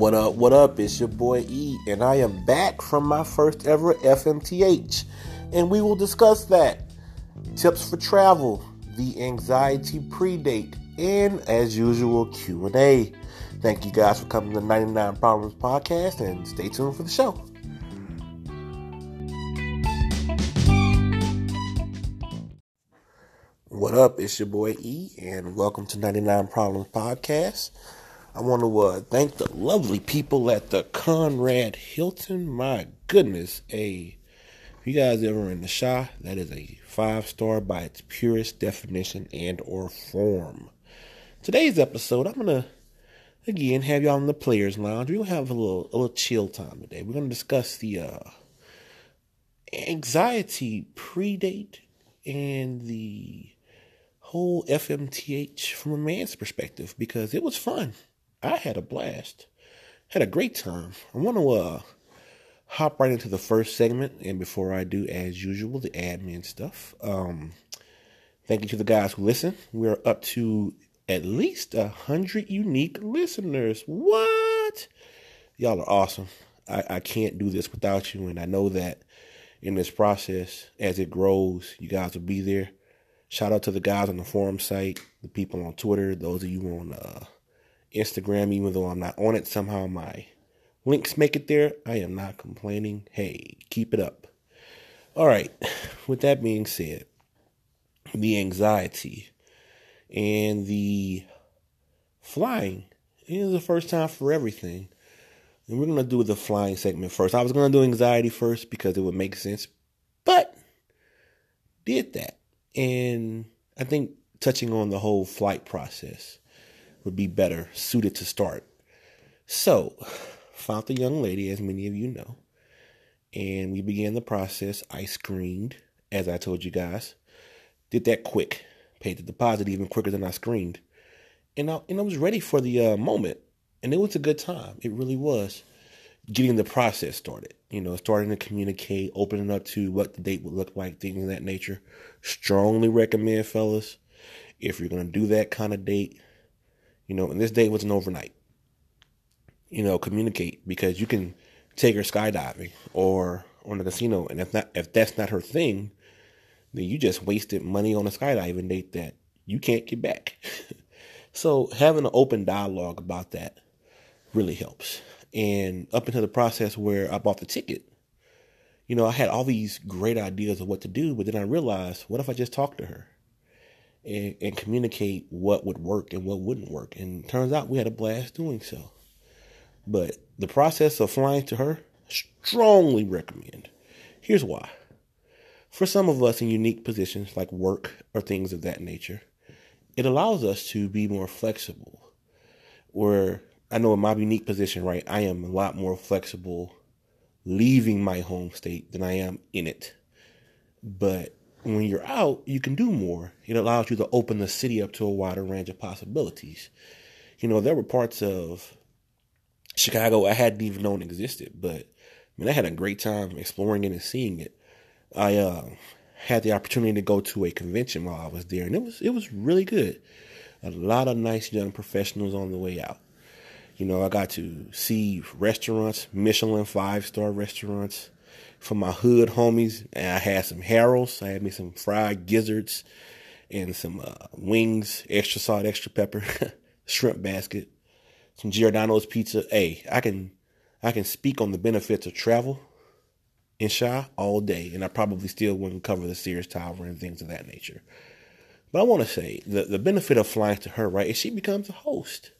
What up, what up? It's your boy E, and I am back from my first ever FMTH, and we will discuss that. Tips for travel, the anxiety predate, and as usual, Q&A. Thank you guys for coming to 99 Problems Podcast, and stay tuned for the show. What up? It's your boy E, and welcome to 99 Problems Podcast. I want to uh, thank the lovely people at the Conrad Hilton. My goodness, a if you guys ever in the Chi, that is a five star by its purest definition and or form. Today's episode, I'm gonna again have y'all in the players lounge. We're gonna have a little a little chill time today. We're gonna discuss the uh, anxiety predate and the whole FMTH from a man's perspective because it was fun. I had a blast. Had a great time. I want to uh, hop right into the first segment, and before I do, as usual, the admin stuff. Um, thank you to the guys who listen. We're up to at least a hundred unique listeners. What? Y'all are awesome. I, I can't do this without you, and I know that in this process, as it grows, you guys will be there. Shout out to the guys on the forum site, the people on Twitter, those of you on uh, Instagram, even though I'm not on it, somehow my links make it there. I am not complaining. Hey, keep it up. All right, with that being said, the anxiety and the flying is the first time for everything. And we're going to do the flying segment first. I was going to do anxiety first because it would make sense, but did that. And I think touching on the whole flight process would be better suited to start. So, found the young lady, as many of you know, and we began the process. I screened, as I told you guys, did that quick, paid the deposit even quicker than I screened, and I and I was ready for the uh, moment, and it was a good time. It really was getting the process started. You know, starting to communicate, opening up to what the date would look like, things of that nature. Strongly recommend, fellas, if you're gonna do that kind of date, you know, and this date was an overnight. You know, communicate because you can take her skydiving or on the casino, and if not, if that's not her thing, then you just wasted money on a skydiving date that you can't get back. so having an open dialogue about that really helps. And up until the process where I bought the ticket, you know, I had all these great ideas of what to do, but then I realized, what if I just talked to her? And, and communicate what would work and what wouldn't work. And turns out we had a blast doing so. But the process of flying to her, strongly recommend. Here's why. For some of us in unique positions like work or things of that nature, it allows us to be more flexible. Where I know in my unique position, right, I am a lot more flexible leaving my home state than I am in it. But when you're out, you can do more. It allows you to open the city up to a wider range of possibilities. You know, there were parts of Chicago I hadn't even known existed, but I mean, I had a great time exploring it and seeing it. I uh, had the opportunity to go to a convention while I was there, and it was it was really good. A lot of nice young professionals on the way out. You know, I got to see restaurants, Michelin five star restaurants for my hood homies. And I had some Harold's. I had me some fried gizzards and some uh, wings, extra salt, extra pepper, shrimp basket, some Giordano's pizza. Hey, I can I can speak on the benefits of travel in Chi all day, and I probably still wouldn't cover the Sears Tower and things of that nature. But I want to say the, the benefit of flying to her, right, is she becomes a host.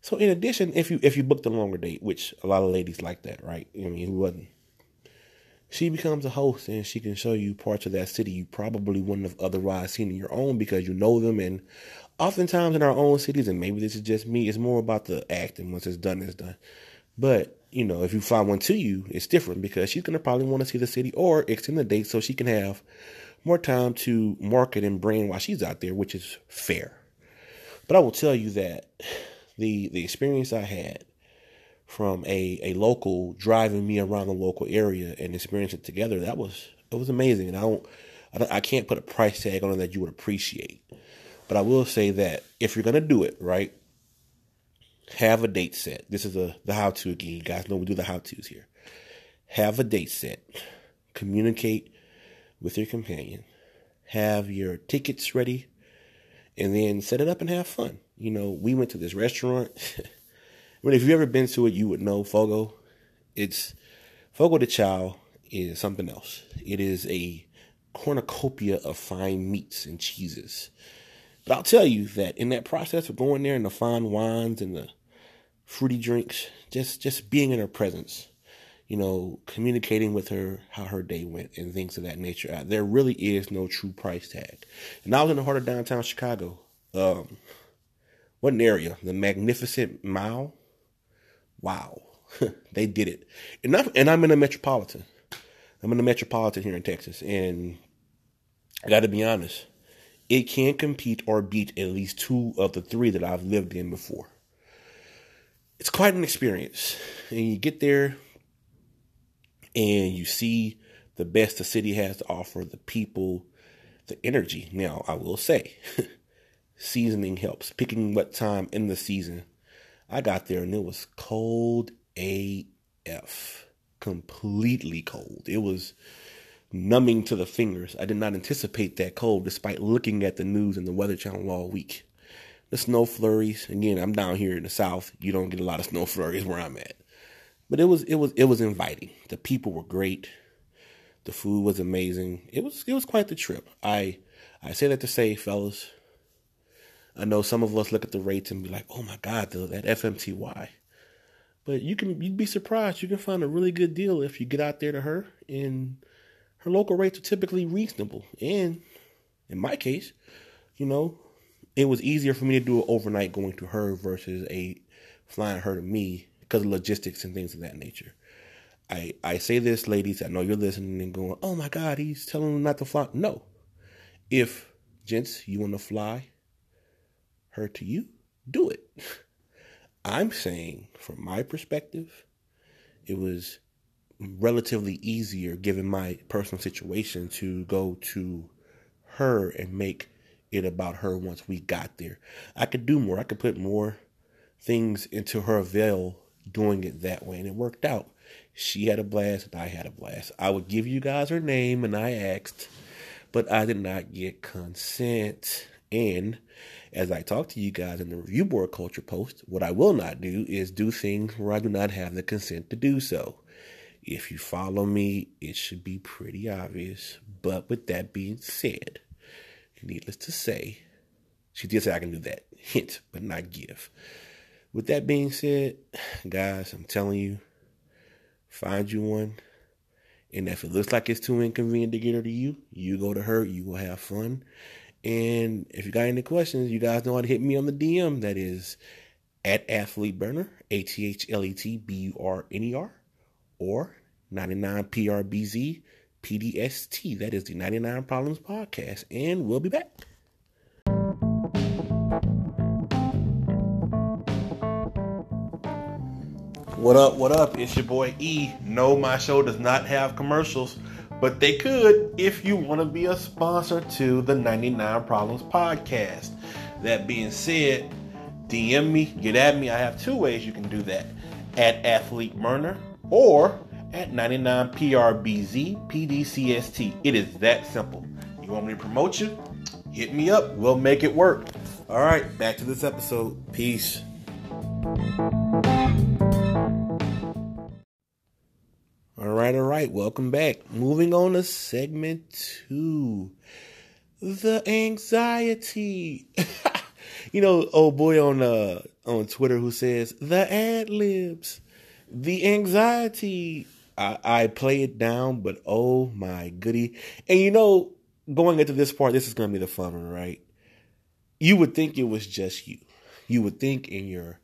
So in addition, if you if you booked a longer date, which a lot of ladies like that, right? I mean, who wasn't? She becomes a host and she can show you parts of that city you probably wouldn't have otherwise seen in your own because you know them. And oftentimes in our own cities, and maybe this is just me, it's more about the acting. Once it's done, it's done. But, you know, if you find one to you, it's different because she's going to probably want to see the city or extend the date so she can have more time to market and brand while she's out there, which is fair. But I will tell you that the the experience I had from a, a local driving me around the local area and experiencing it together. That was it was amazing, and I don't, I don't I can't put a price tag on it that you would appreciate. But I will say that if you're gonna do it right, have a date set. This is a the how to again. You guys know we do the how tos here. Have a date set. Communicate with your companion. Have your tickets ready, and then set it up and have fun. You know, we went to this restaurant. but if you've ever been to it, you would know Fogo. It's Fogo de Chao is something else. It is a cornucopia of fine meats and cheeses. But I'll tell you that in that process of going there and the fine wines and the fruity drinks, just just being in her presence, you know, communicating with her how her day went and things of that nature. Uh, there really is no true price tag. And I was in the heart of downtown Chicago. Um, what an area! The Magnificent Mile. Wow, they did it. And I'm, and I'm in a metropolitan. I'm in a metropolitan here in Texas, and I got to be honest, it can't compete or beat at least two of the three that I've lived in before. It's quite an experience, and you get there, and you see the best the city has to offer, the people, the energy. Now, I will say, seasoning helps. Picking what time in the season. I got there and it was cold AF completely cold. It was numbing to the fingers. I did not anticipate that cold despite looking at the news and the weather channel all week. The snow flurries, again, I'm down here in the south. You don't get a lot of snow flurries where I'm at. But it was it was it was inviting. The people were great. The food was amazing. It was it was quite the trip. I I say that to say, fellas, I know some of us look at the rates and be like, "Oh my God, that FMTY." But you can you'd be surprised. You can find a really good deal if you get out there to her, and her local rates are typically reasonable. And in my case, you know, it was easier for me to do it overnight going to her versus a flying her to me because of logistics and things of that nature. I I say this, ladies. I know you're listening and going, "Oh my God, he's telling them not to fly." No, if gents, you want to fly her to you, do it. I'm saying, from my perspective, it was relatively easier given my personal situation to go to her and make it about her once we got there. I could do more. I could put more things into her veil doing it that way, and it worked out. She had a blast, and I had a blast. I would give you guys her name, and I asked, but I did not get consent. And as I talk to you guys in the review board culture post, what I will not do is do things where I do not have the consent to do so. If you follow me, it should be pretty obvious. But with that being said, needless to say, she did say I can do that. Hint, but not give. With that being said, guys, I'm telling you, find you one. And if it looks like it's too inconvenient to get her to you, you go to her, you will have fun. And if you got any questions, you guys know how to hit me on the DM. That is at Athlete Burner, A T H L E T B U R N E R, or 99PRBZ PDST. That is the 99 Problems Podcast. And we'll be back. What up, what up? It's your boy E. No, my show does not have commercials but they could if you want to be a sponsor to the 99 Problems podcast. That being said, DM me, get at me. I have two ways you can do that at Athlete Burner or at 99PRBZ PDCST. It is that simple. You want me to promote you? Hit me up. We'll make it work. All right, back to this episode. Peace. Right. Welcome back. Moving on to segment two. The anxiety. you know, old boy on uh on Twitter who says the ad libs, the anxiety. I, I play it down, but oh my goody. And you know, going into this part, this is gonna be the fun one, right? You would think it was just you. You would think in your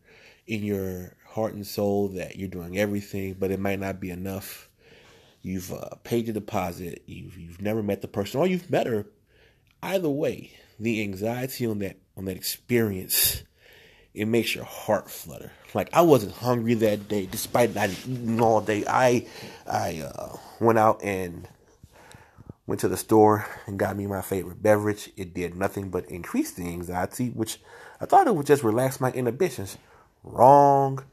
in your heart and soul that you're doing everything, but it might not be enough. You've uh, paid your deposit. You've you've never met the person, or you've met her. Either way, the anxiety on that on that experience, it makes your heart flutter. Like I wasn't hungry that day, despite not eating all day. I I uh, went out and went to the store and got me my favorite beverage. It did nothing but increase the anxiety, which I thought it would just relax my inhibitions Wrong.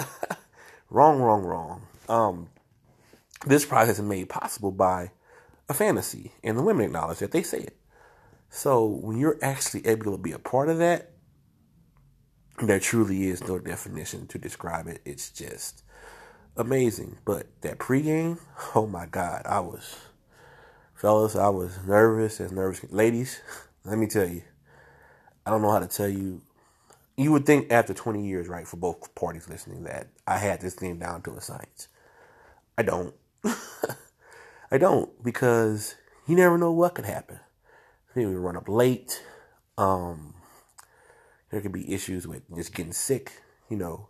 wrong, wrong, wrong. Um, this process is made possible by a fantasy, and the women acknowledge that they say it. So when you're actually able to be a part of that, there truly is no definition to describe it. It's just amazing. But that pregame, oh my God, I was, fellas, I was nervous as nervous. Ladies, let me tell you, I don't know how to tell you. You would think after 20 years, right, for both parties listening, that I had this thing down to a science. I don't. I don't because you never know what could happen. Maybe we run up late. Um, there could be issues with just getting sick, you know,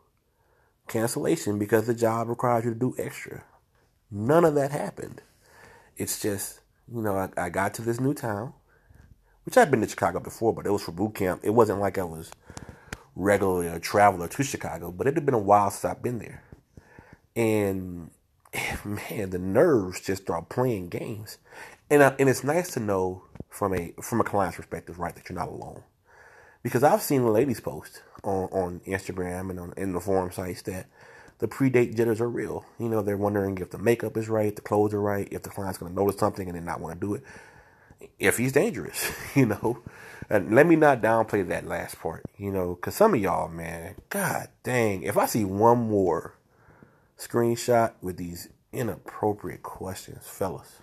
cancellation because the job requires you to do extra. None of that happened. It's just, you know, I, I got to this new town, which I've been to Chicago before, but it was for boot camp. It wasn't like I was regularly a traveler to Chicago, but it had been a while since I've been there. And man, the nerves just start playing games. And, uh, and it's nice to know from a from a client's perspective, right, that you're not alone. Because I've seen the ladies post on, on Instagram and on in the forum sites that the pre-date jitters are real. You know, they're wondering if the makeup is right, the clothes are right, if the client's going to notice something and then not want to do it, if he's dangerous, you know. And let me not downplay that last part, you know, because some of y'all, man, god dang, if I see one more screenshot with these inappropriate questions, fellas,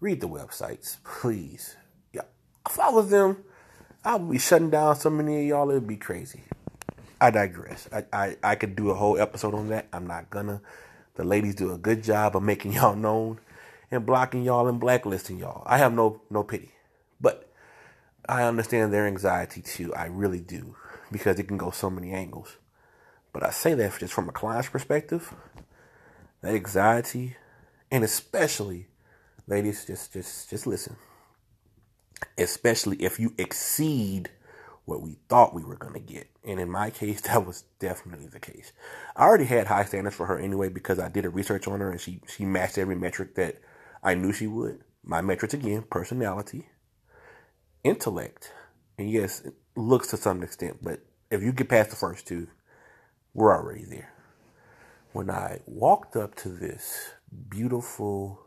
read the websites, please. Yeah, if I was them, I would be shutting down so many of y'all, it'd be crazy. I digress. I, I, I could do a whole episode on that. I'm not gonna. The ladies do a good job of making y'all known and blocking y'all and blacklisting y'all. I have no no pity. But I understand their anxiety too. I really do. Because it can go so many angles. But I say that just from a client's perspective. That anxiety, and especially, ladies, just just just listen especially if you exceed what we thought we were going to get. And in my case, that was definitely the case. I already had high standards for her anyway because I did a research on her and she, she matched every metric that I knew she would. My metrics again, personality, intellect, and yes, looks to some extent, but if you get past the first two, we're already there. When I walked up to this beautiful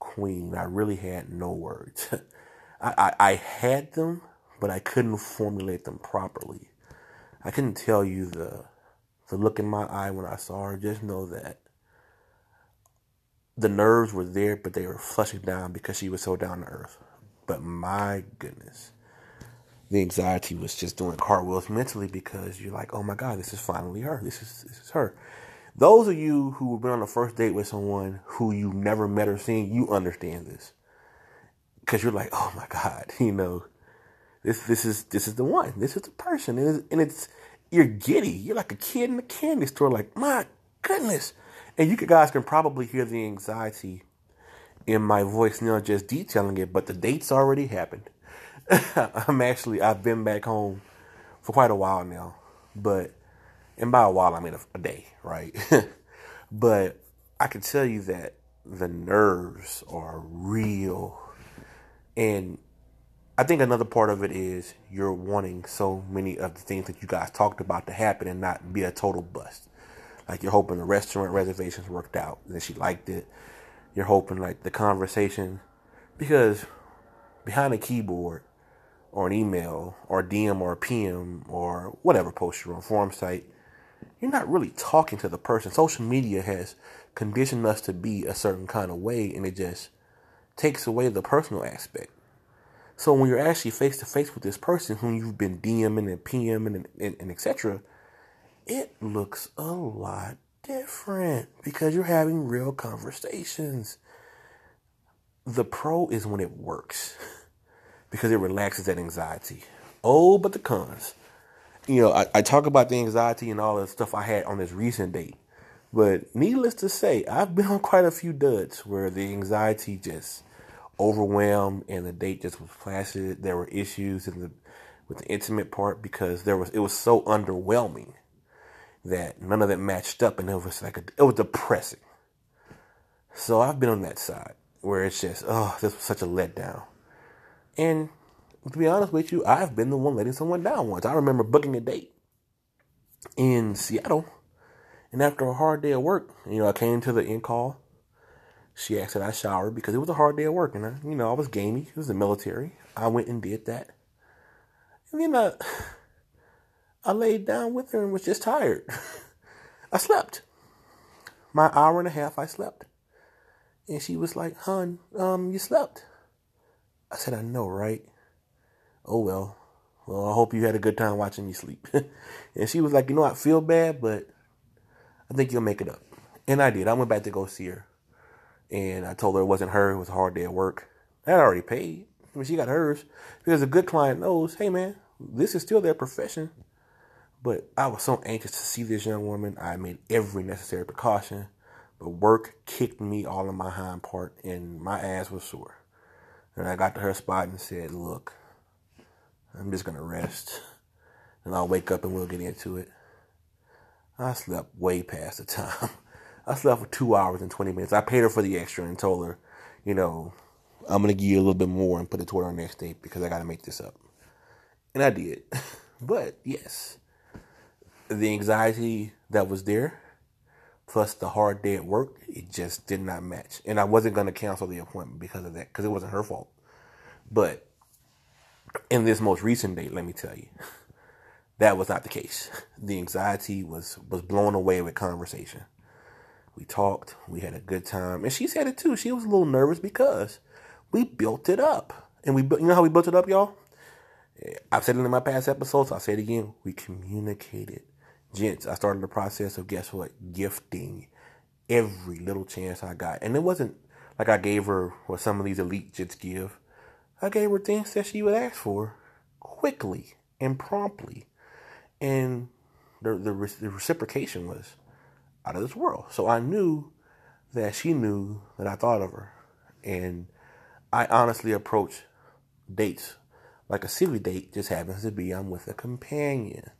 queen, I really had no words. I, I, I had them, but I couldn't formulate them properly. I couldn't tell you the the look in my eye when I saw her. Just know that the nerves were there, but they were flushing down because she was so down to earth. But my goodness, the anxiety was just doing cartwheels mentally because you're like, oh my God, this is finally her. This is this is her. Those of you who have been on a first date with someone who you've never met or seen, you understand this because you're like, oh my god, you know, this this is this is the one, this is the person, and it's, and it's you're giddy, you're like a kid in a candy store, like my goodness, and you guys can probably hear the anxiety in my voice now, just detailing it, but the date's already happened. I'm actually I've been back home for quite a while now, but and by a while I mean a, a day, right? but I can tell you that the nerves are real and I think another part of it is you're wanting so many of the things that you guys talked about to happen and not be a total bust. Like you're hoping the restaurant reservations worked out and she liked it. You're hoping like the conversation because behind a keyboard or an email or DM or PM or whatever post you're on forum site, you're not really talking to the person. Social media has conditioned us to be a certain kind of way and it just takes away the personal aspect. So when you're actually face to face with this person whom you've been DMing and PMing and, and, and etc., it looks a lot different because you're having real conversations. The pro is when it works because it relaxes that anxiety. Oh, but the cons. You know, I, I talk about the anxiety and all the stuff I had on this recent date. But needless to say, I've been on quite a few duds where the anxiety just overwhelmed and the date just was flaccid. There were issues in the with the intimate part because there was it was so underwhelming that none of that matched up and it was like a, it was depressing. So I've been on that side where it's just oh this was such a letdown. And to be honest with you, I've been the one letting someone down once. I remember booking a date in Seattle. And after a hard day of work, you know, I came to the incall. She asked that I shower because it was a hard day of work, and I, you know, I was gamey. It was the military. I went and did that, and then I, I laid down with her and was just tired. I slept. My hour and a half, I slept, and she was like, "Hun, um, you slept." I said, "I know, right?" Oh well. Well, I hope you had a good time watching me sleep. and she was like, you know, I feel bad, but I think you'll make it up. And I did. I went back to go see her. And I told her it wasn't her. It was a hard day at work. I had already paid. I mean, she got hers. Because a good client knows, hey, man, this is still their profession. But I was so anxious to see this young woman. I made every necessary precaution. But work kicked me all in my hind part, and my ass was sore. And I got to her spot and said, look, I'm just gonna rest. And I'll wake up and we'll get into it. I slept way past the time. I slept for two hours and 20 minutes. I paid her for the extra and told her, you know, I'm going to give you a little bit more and put it toward our next date because I got to make this up. And I did. but yes, the anxiety that was there, plus the hard day at work, it just did not match. And I wasn't going to cancel the appointment because of that, because it wasn't her fault. But in this most recent date, let me tell you, that was not the case. The anxiety was was blown away with conversation. We talked, we had a good time, and she said it too. She was a little nervous because we built it up, and we you know how we built it up, y'all. I've said it in my past episodes. I'll say it again. We communicated, gents. I started the process of guess what, gifting every little chance I got, and it wasn't like I gave her what some of these elite gents give. I gave her things that she would ask for quickly and promptly. And the, the, the reciprocation was out of this world. So I knew that she knew that I thought of her. And I honestly approach dates like a silly date just happens to be I'm with a companion.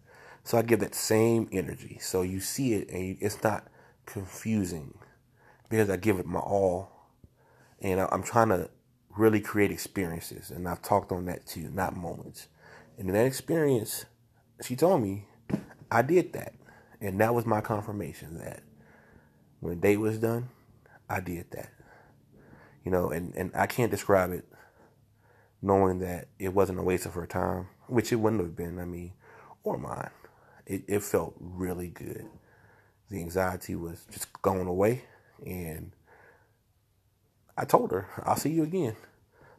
So I give that same energy. So you see it and it's not confusing because I give it my all. And I'm trying to really create experiences. And I've talked on that too, not moments. And in that experience, she told me I did that. And that was my confirmation that when date was done, I did that. You know, and, and I can't describe it knowing that it wasn't a waste of her time, which it wouldn't have been, I mean, or mine. It, it felt really good. The anxiety was just going away and I told her, I'll see you again.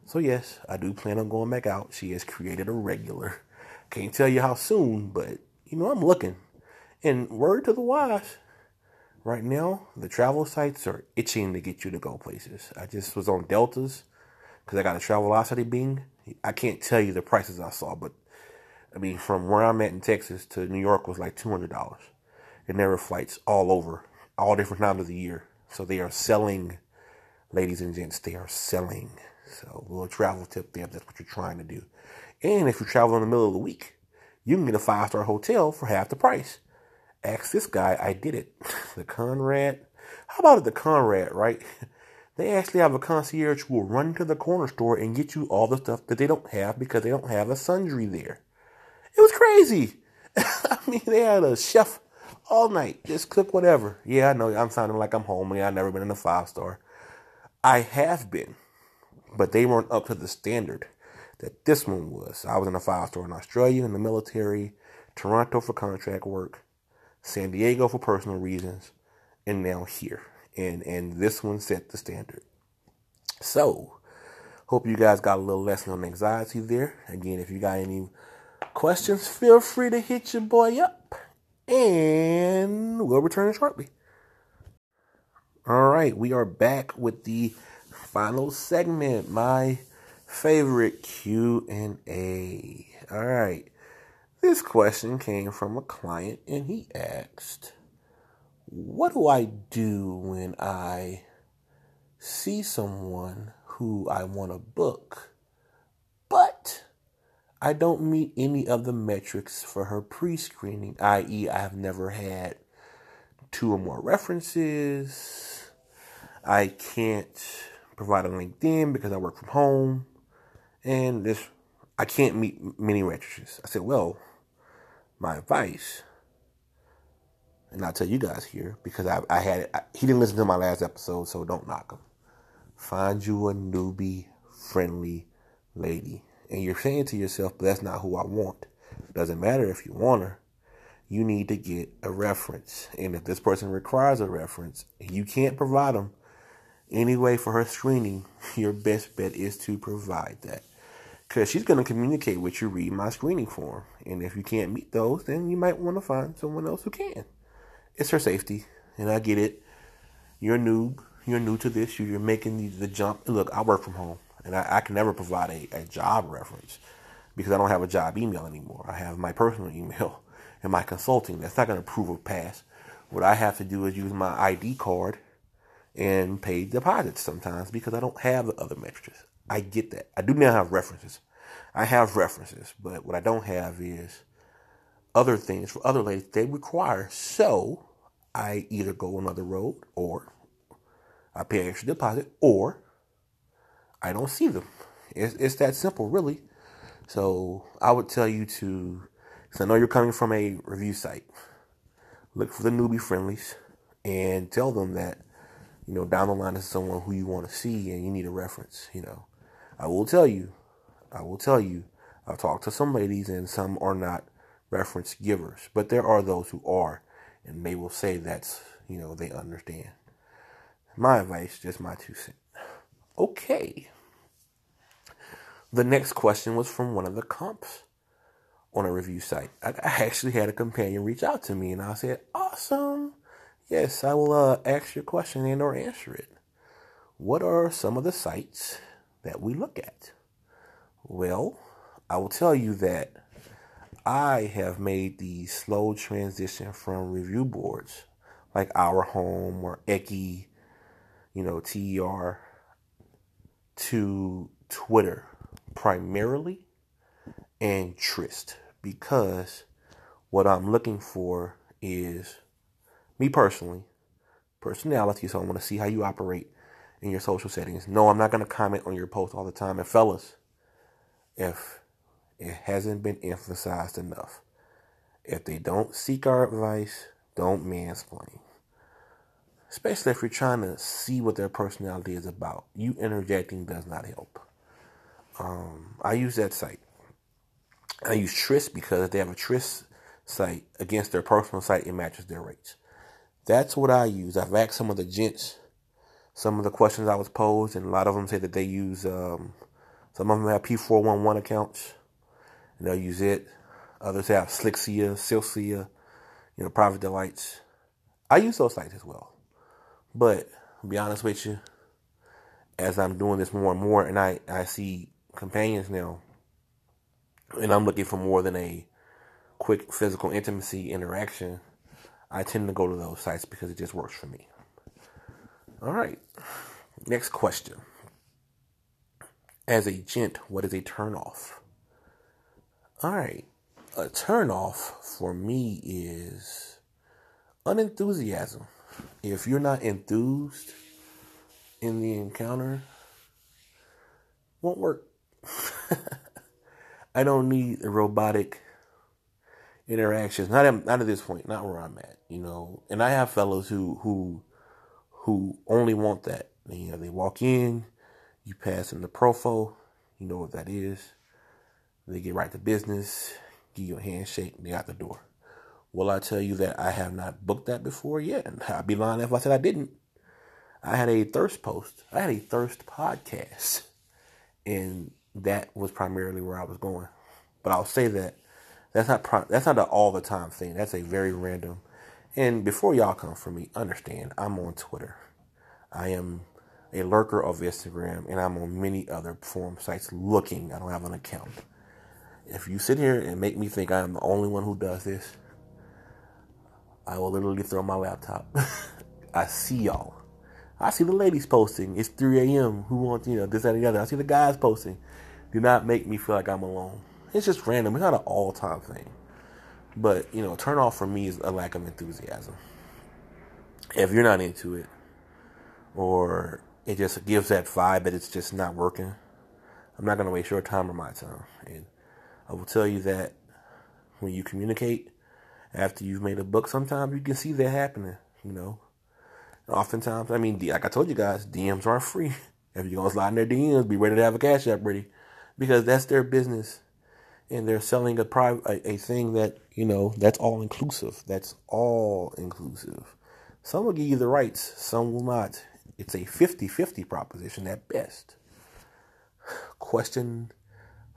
So, yes, I do plan on going back out. She has created a regular. Can't tell you how soon, but you know, I'm looking. And word to the wise, right now, the travel sites are itching to get you to go places. I just was on Deltas because I got a Travelocity Bing. I can't tell you the prices I saw, but I mean, from where I'm at in Texas to New York was like $200. And there were flights all over, all different times of the year. So they are selling ladies and gents, they are selling. So a little travel tip there that's what you're trying to do. And if you travel in the middle of the week, you can get a five star hotel for half the price. Ask this guy, I did it. The Conrad. How about the Conrad, right? They actually have a concierge who will run to the corner store and get you all the stuff that they don't have because they don't have a sundry there. It was crazy. I mean, they had a chef all night, just cook whatever. Yeah, I know I'm sounding like I'm homely. I've never been in a five star. I have been, but they weren't up to the standard that this one was. I was in a five star in Australia in the military, Toronto for contract work, San Diego for personal reasons, and now here. And and this one set the standard. So, hope you guys got a little lesson on anxiety there. Again, if you got any questions, feel free to hit your boy up. And we'll return shortly. All right, we are back with the final segment, my favorite Q&A. All right. This question came from a client and he asked, "What do I do when I see someone who I want to book, I don't meet any of the metrics for her pre-screening, i.e., I have never had two or more references, I can't provide a LinkedIn because I work from home, and this I can't meet many waitresses. I said, well, my advice and I'll tell you guys here because I, I had. I, he didn't listen to my last episode, so don't knock him. Find you a newbie friendly lady. And you're saying to yourself, but that's not who I want. Doesn't matter if you want her. You need to get a reference. And if this person requires a reference, and you can't provide them anyway for her screening, your best bet is to provide that. Because she's going to communicate with you, read my screening form. And if you can't meet those, then you might want to find someone else who can. It's her safety. And I get it. You're new. You're new to this. You're making the, the jump. Look, I work from home. And I, I can never provide a, a job reference because I don't have a job email anymore. I have my personal email and my consulting. That's not going to prove a pass. What I have to do is use my ID card and pay deposits sometimes because I don't have the other metrics. I get that. I do now have references. I have references, but what I don't have is other things for other ladies they require. So I either go another road or I pay extra deposit or I don't see them. It's, it's that simple, really. So I would tell you to, because I know you're coming from a review site, look for the newbie friendlies and tell them that, you know, down the line is someone who you want to see and you need a reference, you know. I will tell you, I will tell you, I've talked to some ladies and some are not reference givers, but there are those who are, and they will say that's, you know, they understand. My advice, just my two cents. Okay. The next question was from one of the comps on a review site. I actually had a companion reach out to me and I said, awesome. Yes, I will uh, ask your question and or answer it. What are some of the sites that we look at? Well, I will tell you that I have made the slow transition from review boards like Our Home or ECCIE, you know, TER, to Twitter primarily and Tryst because what I'm looking for is me personally, personality. So I want to see how you operate in your social settings. No, I'm not going to comment on your post all the time. And fellas, if it hasn't been emphasized enough, if they don't seek our advice, don't mansplain. Especially if you're trying to see what their personality is about. You interjecting does not help. Um, I use that site. I use Tryst because if they have a Tryst site against their personal site, it matches their rates. That's what I use. I've asked some of the gents some of the questions I was posed, and a lot of them say that they use, um, some of them have P411 accounts, and they'll use it. Others have Slicksia, Silcia, you know, Private Delights. I use those sites as well. But, be honest with you, as I'm doing this more and more, and I, I see companions now, and I'm looking for more than a quick physical intimacy interaction, I tend to go to those sites because it just works for me. All right. Next question. As a gent, what is a turnoff? All right. A turnoff for me is unenthusiasm. If you're not enthused in the encounter, won't work. I don't need robotic interactions. Not at, not at this point. Not where I'm at. You know. And I have fellows who who who only want that. You know, they walk in, you pass them the profo, you know what that is. They get right to business, give you a handshake, they out the door. Will I tell you that I have not booked that before yet? And I'd be lying if I said I didn't. I had a thirst post. I had a thirst podcast. And that was primarily where I was going. But I'll say that that's not that's not an all the time thing. That's a very random and before y'all come for me, understand I'm on Twitter. I am a lurker of Instagram, and I'm on many other forum sites looking. I don't have an account. If you sit here and make me think I am the only one who does this, I will literally throw my laptop. I see y'all. I see the ladies posting. It's 3 a.m. Who wants, you know, this, that, and the other. I see the guys posting. Do not make me feel like I'm alone. It's just random. It's not an all time thing. But, you know, turn off for me is a lack of enthusiasm. If you're not into it, or it just gives that vibe that it's just not working, I'm not going to waste your time or my time. And I will tell you that when you communicate after you've made a book, sometimes you can see that happening, you know. Oftentimes, I mean, like I told you guys, DMs aren't free. If you're gonna slide in their DMs, be ready to have a cash app ready, because that's their business, and they're selling a private a, a thing that you know that's all inclusive. That's all inclusive. Some will give you the rights, some will not. It's a 50-50 proposition at best. Question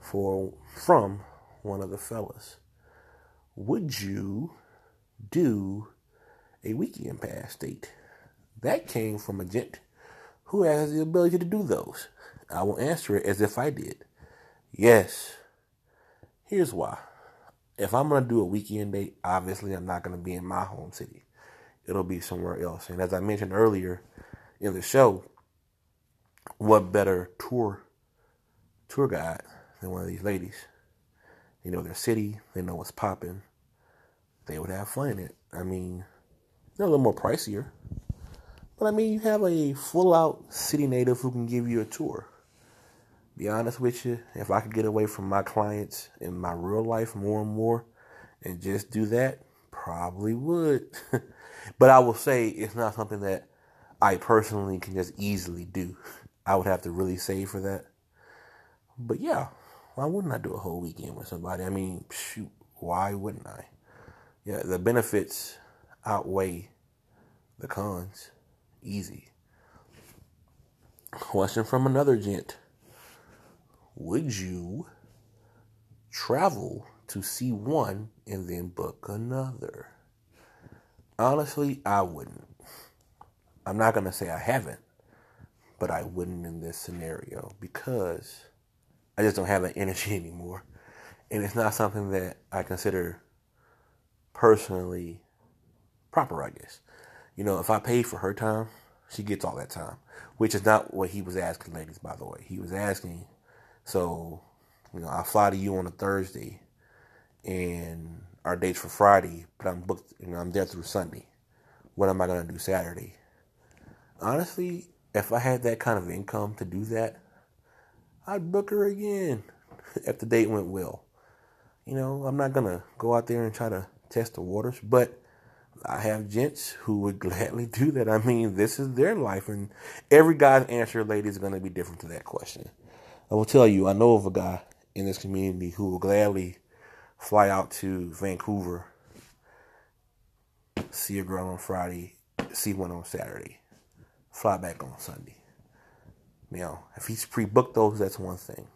for from one of the fellas: Would you do a weekend pass date? That came from a gent who has the ability to do those? I will answer it as if I did. Yes. Here's why. If I'm going to do a weekend date, obviously I'm not going to be in my home city. It'll be somewhere else. And as I mentioned earlier in the show, what better tour tour guide than one of these ladies? They know their city, they know what's popping. They would have fun in it. I mean, they're a little more pricier, but I mean, you have a full out city native who can give you a tour. Be honest with you, if I could get away from my clients in my real life more and more and just do that, probably would. but I will say it's not something that I personally can just easily do. I would have to really save for that. But yeah, why wouldn't I do a whole weekend with somebody? I mean, shoot, why wouldn't I? Yeah, the benefits outweigh the cons. Easy. Question from another gent. Would you travel to see one and then book another? Honestly, I wouldn't. I'm not going to say I haven't, but I wouldn't in this scenario because I just don't have that energy anymore. And it's not something that I consider personally proper, I guess. You know, if I pay for her time, she gets all that time, which is not what he was asking, ladies. By the way, he was asking, so you know, I fly to you on a Thursday, and our dates for Friday, but I'm booked. You know, I'm there through Sunday. What am I gonna do Saturday? Honestly, if I had that kind of income to do that, I'd book her again if the date went well. You know, I'm not gonna go out there and try to test the waters, but I have gents who would gladly do that. I mean, this is their life, and every guy's answer, lady, is to be different to that question. I will tell you, I know of a guy in this community who will gladly fly out to Vancouver, see a girl on Friday, see one on Saturday, fly back on Sunday. Now, if he's pre-booked those, that's one thing.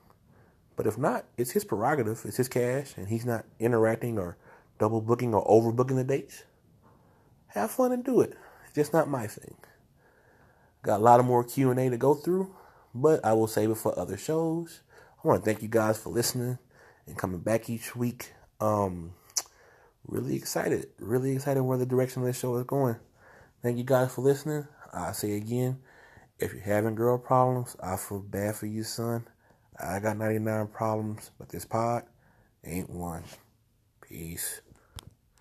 But if not, it's his prerogative. It's his cash, and he's not interacting or double booking or overbooking the dates have fun and do it. It's just not my thing. Got a lot of more Q and A to go through, but I will save it for other shows. I want to thank you guys for listening and coming back each week. Um, really excited, really excited where the direction of this show is going. Thank you guys for listening. I say again, if you're having girl problems, I feel bad for you, son. I got 99 problems, but this pod ain't one. Peace.